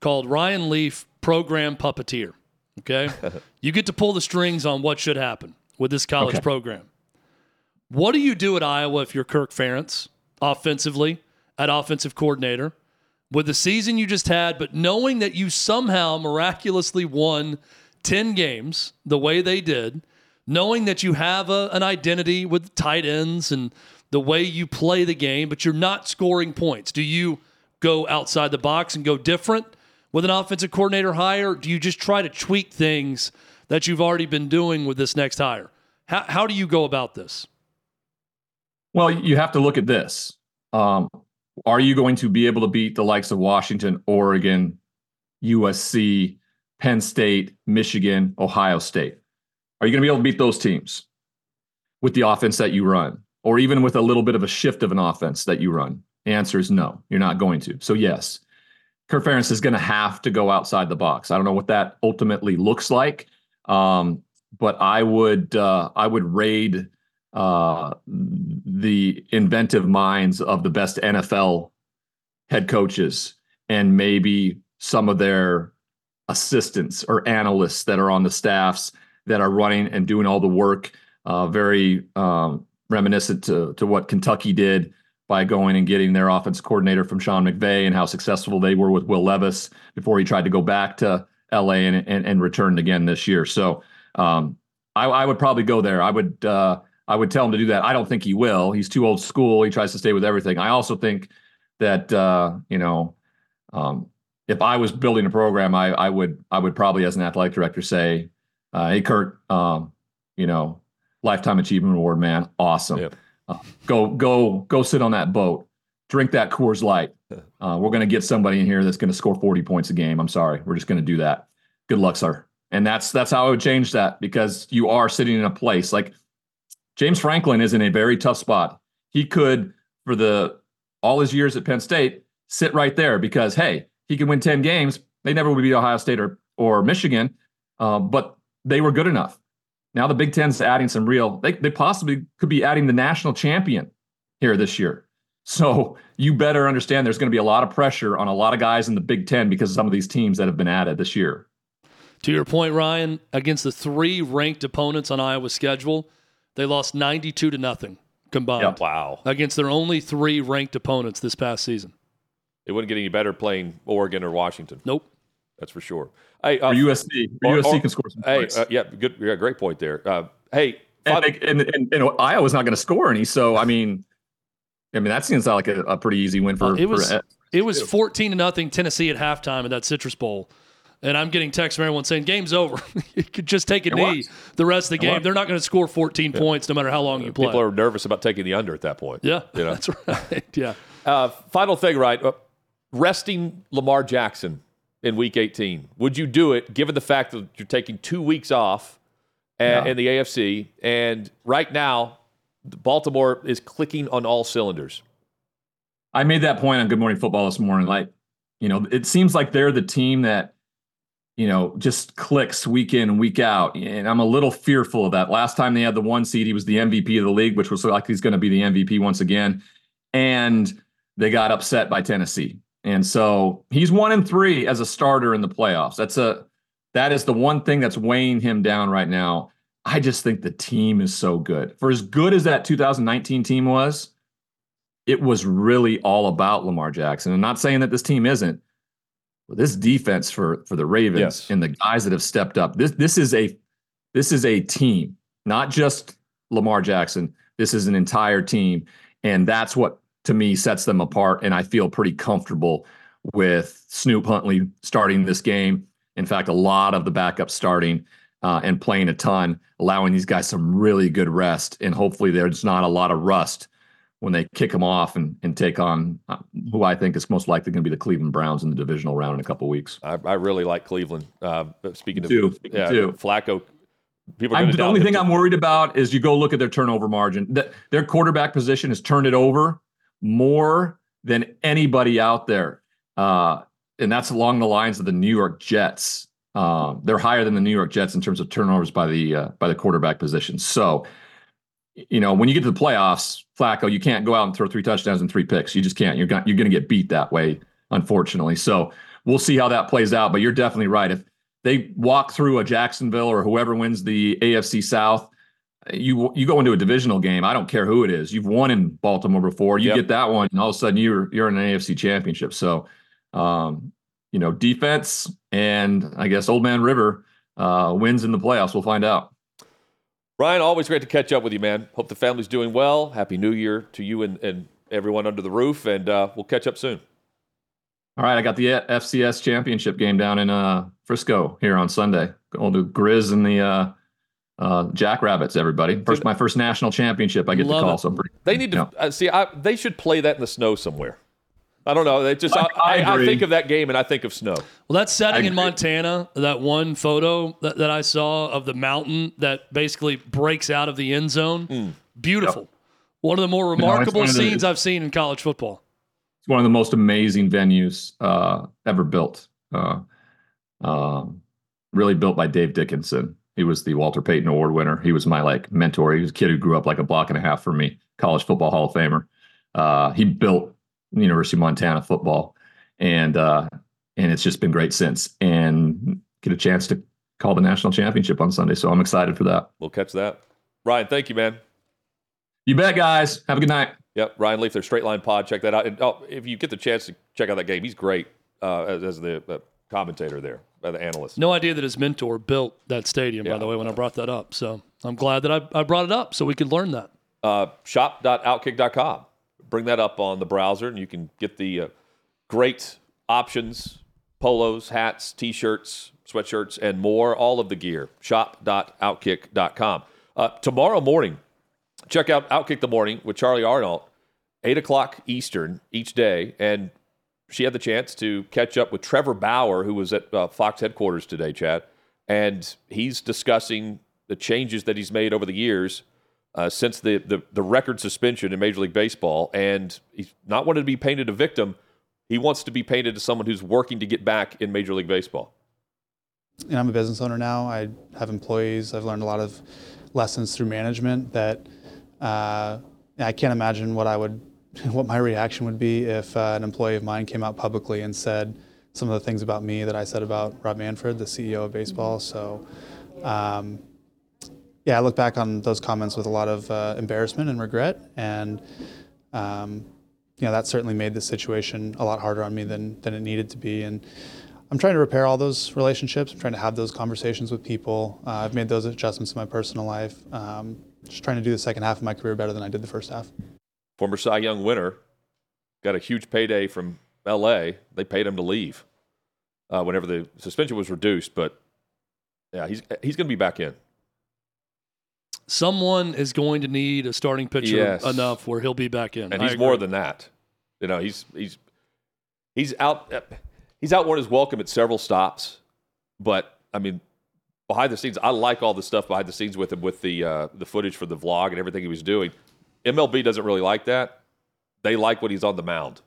called Ryan Leaf Program Puppeteer. Okay. you get to pull the strings on what should happen with this college okay. program. What do you do at Iowa if you're Kirk Ferentz offensively, at offensive coordinator, with the season you just had, but knowing that you somehow miraculously won 10 games the way they did, knowing that you have a, an identity with tight ends and the way you play the game, but you're not scoring points? Do you go outside the box and go different? with an offensive coordinator hire? Do you just try to tweak things that you've already been doing with this next hire? How, how do you go about this? Well, you have to look at this. Um, are you going to be able to beat the likes of Washington, Oregon, USC, Penn State, Michigan, Ohio State? Are you going to be able to beat those teams with the offense that you run, or even with a little bit of a shift of an offense that you run? The answer is no, you're not going to. So, yes, Kirk Ferentz is going to have to go outside the box. I don't know what that ultimately looks like, um, but I would uh, I would raid uh, the inventive minds of the best NFL head coaches and maybe some of their assistants or analysts that are on the staffs that are running and doing all the work. Uh, very um, reminiscent to to what Kentucky did by going and getting their offense coordinator from Sean McVay and how successful they were with Will Levis before he tried to go back to LA and and, and returned again this year. So um, I, I, would probably go there. I would uh, I would tell him to do that. I don't think he will. He's too old school. He tries to stay with everything. I also think that uh, you know um, if I was building a program, I, I would I would probably as an athletic director say, uh, "Hey Kurt, um, you know, lifetime achievement award, man, awesome." Yep. Uh, go go go sit on that boat. Drink that coors light. Uh, we're going to get somebody in here that's going to score 40 points a game. I'm sorry. We're just going to do that. Good luck sir. And that's that's how i would change that because you are sitting in a place like james franklin is in a very tough spot. He could for the all his years at penn state sit right there because hey he can win 10 games. They never would beat ohio state or or michigan uh, but they were good enough now the Big Ten's adding some real. They they possibly could be adding the national champion here this year. So you better understand there's going to be a lot of pressure on a lot of guys in the Big Ten because of some of these teams that have been added this year. To your point, Ryan, against the three ranked opponents on Iowa's schedule, they lost 92 to nothing combined. Yep. Wow. Against their only three ranked opponents this past season. It wouldn't get any better playing Oregon or Washington. Nope. That's for sure. Hey, uh, USC, or, USC or, can score some points. Hey, uh, yeah, good, yeah, great point there. Uh, hey, and, and, and, and, Iowa's not going to score any. So I mean, I mean that seems like a, a pretty easy win for. Uh, it was for, it was fourteen to nothing Tennessee at halftime at that Citrus Bowl. And I'm getting texts from everyone saying, "Game's over. you could just take a it knee was. the rest of the game. They're not going to score 14 yeah. points no matter how long you play." People are nervous about taking the under at that point. Yeah, you know? that's right. Yeah. Uh, final thing, right? Uh, resting Lamar Jackson in Week 18? Would you do it given the fact that you're taking two weeks off eh, yeah. in the AFC, and right now Baltimore is clicking on all cylinders? I made that point on Good Morning Football this morning. Like, you know, it seems like they're the team that, you know, just clicks week in and week out. And I'm a little fearful of that. Last time they had the one seed, he was the MVP of the league, which was like he's going to be the MVP once again. And they got upset by Tennessee. And so he's one and three as a starter in the playoffs. That's a that is the one thing that's weighing him down right now. I just think the team is so good. For as good as that 2019 team was, it was really all about Lamar Jackson. I'm not saying that this team isn't, but this defense for for the Ravens yes. and the guys that have stepped up. This this is a this is a team, not just Lamar Jackson. This is an entire team, and that's what to me sets them apart. And I feel pretty comfortable with Snoop Huntley starting this game. In fact, a lot of the backups starting uh, and playing a ton, allowing these guys some really good rest. And hopefully, there's not a lot of rust when they kick them off and, and take on uh, who I think is most likely going to be the Cleveland Browns in the divisional round in a couple weeks. I, I really like Cleveland. Uh, speaking too. of yeah, too. Flacco, people. Are I'm, the only thing too. I'm worried about is you go look at their turnover margin. That their quarterback position has turned it over more than anybody out there, uh, and that's along the lines of the New York Jets. Um, they're higher than the New York Jets in terms of turnovers by the uh, by the quarterback position. So, you know, when you get to the playoffs, Flacco, you can't go out and throw three touchdowns and three picks. You just can't. You're going you're going to get beat that way, unfortunately. So we'll see how that plays out. But you're definitely right. If they walk through a Jacksonville or whoever wins the AFC South, you you go into a divisional game. I don't care who it is. You've won in Baltimore before. You Yep. get that one, and all of a sudden you're you're in an AFC Championship. So, um, you know, defense and I guess Old Man River uh, wins in the playoffs. We'll find out. Ryan, always great to catch up with you, man. Hope the family's doing well. Happy New Year to you and, and everyone under the roof, and uh, we'll catch up soon. All right, I got the FCS championship game down in uh, Frisco here on Sunday. Going to Grizz and the uh, Jackrabbits. Everybody, first my first national championship I get Love to call. it. So pretty, They need to Yeah. uh, see. I, they should play that in the snow somewhere. I don't know. They just. I, I I, I think of that game and I think of snow. Well, that setting in. Montana, that one photo that, that I saw of the mountain that basically breaks out of the end zone, beautiful. One of the more it's remarkable one of the- scenes I've seen in college football. it's one of the most amazing venues uh, ever built. Uh, um, really built by Dave Dickenson. He was the Walter Payton Award winner. He was my like mentor. He was a kid who grew up like a block and a half from me. College football Hall of Famer. Uh, he built University of Montana football, and uh, and it's just been great since. And get a chance to call the national championship on Sunday, so I'm excited for that. We'll catch that. Ryan, thank you, man. You bet, guys. Have a good night. Yep, Ryan Leaf, their straight line pod. Check that out. And oh, if you get the chance to check out that game, he's great uh, as, as the uh, commentator there, uh, the analyst. No idea that his mentor built that stadium, Yeah. by the way, when I brought that up. So I'm glad that I, I brought it up so we could learn that. uh, shop.outkick.com. Bring that up on the browser, and you can get the uh, great options polos, hats, t shirts, sweatshirts, and more. All of the gear. Shop.outkick.com. Uh, tomorrow morning, check out Outkick the Morning with Charly Arnolt, 8 o'clock Eastern each day. And she had the chance to catch up with Trevor Bauer, who was at uh, Fox headquarters today, Chad. And he's discussing the changes that he's made over the years uh, since the, the the record suspension in Major League Baseball, and he's not wanted to be painted a victim. He wants to be painted as someone who's working to get back in Major League Baseball. and I'm a business owner now. I have employees. I've learned a lot of lessons through management that uh, I can't imagine what I would, what my reaction would be if uh, an employee of mine came out publicly and said some of the things about me that I said about Rob Manfred, the CEO of baseball. So, um, yeah, I look back on those comments with a lot of uh, embarrassment and regret, and um, you know that certainly made the situation a lot harder on me than than it needed to be. And I'm trying to repair all those relationships. I'm trying to have those conversations with people. Uh, I've made those adjustments in my personal life. Um, just trying to do the second half of my career better than I did the first half. Former Cy Young winner got a huge payday from L.A. They paid him to leave uh, whenever the suspension was reduced, but yeah, he's he's going to be back in. Someone is going to need a starting pitcher Yes. enough where he'll be back in. and I he's more than that. You know, he's he's he's out he's outworn his welcome at several stops, but I mean, behind the scenes, I like all the stuff behind the scenes with him with the uh, the footage for the vlog and everything he was doing. MLB doesn't really like that. They like when he's on the mound.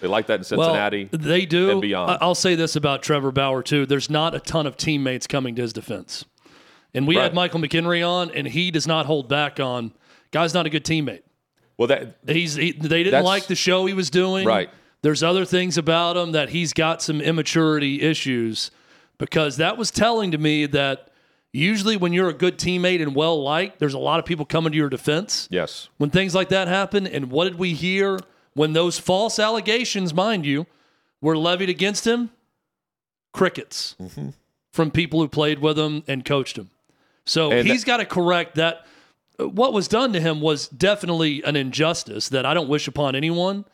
They like that in Cincinnati. Well, they do. and beyond. I'll say this about Trevor Bauer too. There's not a ton of teammates coming to his defense, and we Right. had Michael McHenry on, and he does not hold back on. Guy's not a good teammate. well, that He's he, they didn't like the show he was doing. Right. There's other things about him that he's got some immaturity issues because that was telling to me that usually when you're a good teammate and well liked, there's a lot of people coming to your defense yes, when things like that happen. And what did we hear when those false allegations, mind you, were levied against him? Crickets mm-hmm. from people who played with him and coached him. So And- he's got to correct that. What was done to him was definitely an injustice that I don't wish upon anyone.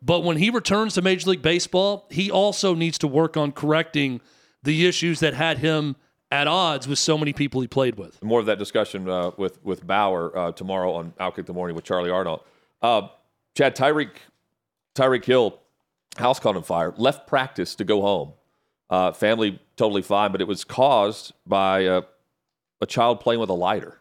But when he returns to Major League Baseball, he also needs to work on correcting the issues that had him at odds with so many people he played with. more of that discussion uh, with with Bauer uh, tomorrow on Outkick the Morning with Charly Arnolt. Uh, Chad Tyreek Tyreek Hill house caught on fire. Left practice to go home. Uh, family totally fine, but it was caused by uh, a child playing with a lighter.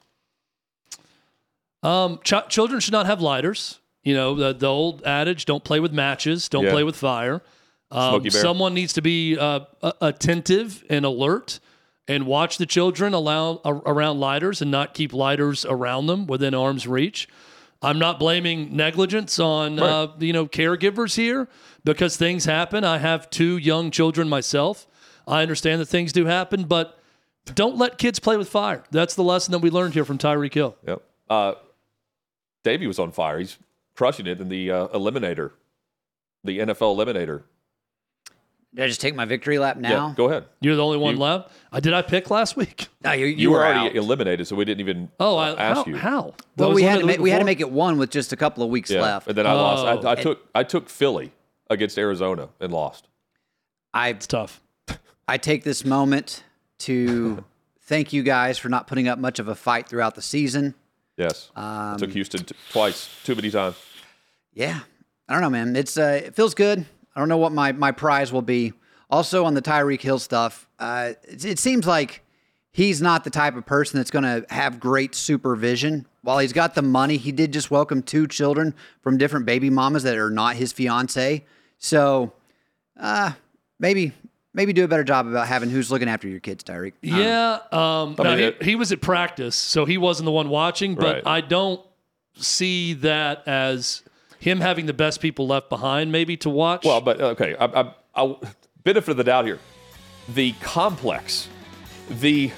Um, ch- children should not have lighters. You know the the old adage: don't play with matches, don't Yeah. play with fire. Um, someone needs to be uh, attentive and alert and watch the children allow, around lighters and not keep lighters around them within arm's reach. I'm not blaming negligence on uh, you know caregivers here because things happen. I have two young children myself. I understand that things do happen, but don't let kids play with fire. That's the lesson that we learned here from Tyreek Hill. Yep. Uh, Davey was on fire. He's crushing it in the uh, eliminator, the NFL eliminator. Did I just take my victory lap now? Yeah, go ahead. You're the only one You- left. Uh, did I pick last week? No, you, you, You, were, already out. eliminated, so we didn't even Oh, uh, I, ask how? you. How? That Well, was we had to week make, we had to before? make it one with just a couple of weeks Yeah, left. and then I lost. Oh. I, I took I took Philly against Arizona and lost. I It's tough. I take this moment to thank you guys for not putting up much of a fight throughout the season. Yes, I Um, took Houston t- twice, too many times. Yeah, I don't know, man. It's uh, it feels good. I don't know what my my prize will be. Also on the Tyreek Hill stuff, uh, it, it seems like he's not the type of person that's going to have great supervision. While he's got the money, he did just welcome two children from different baby mamas that are not his fiance. So, uh, maybe maybe do a better job about having who's looking after your kids, Tyreek. Yeah. Um, I no, he, he was at practice, so he wasn't the one watching. But Right. I don't see that as him having the best people left behind, maybe to watch. Well, but okay, I, I, I, benefit of the doubt here. The complex, the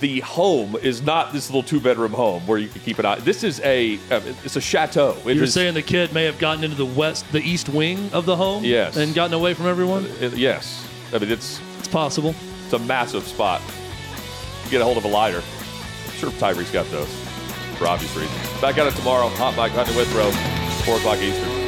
the home is not this little two bedroom home where you can keep an eye. This is a uh, it's a chateau. It you're is- saying the kid may have gotten into the west, the east wing of the home, Yes. and gotten away from everyone. it- yes. I mean it's It's possible. it's a massive spot. You get a hold of a lighter. I'm sure Tyreek's got those for obvious reasons. Back at it tomorrow. Hot Mic Hutton Withrow, four o'clock Eastern.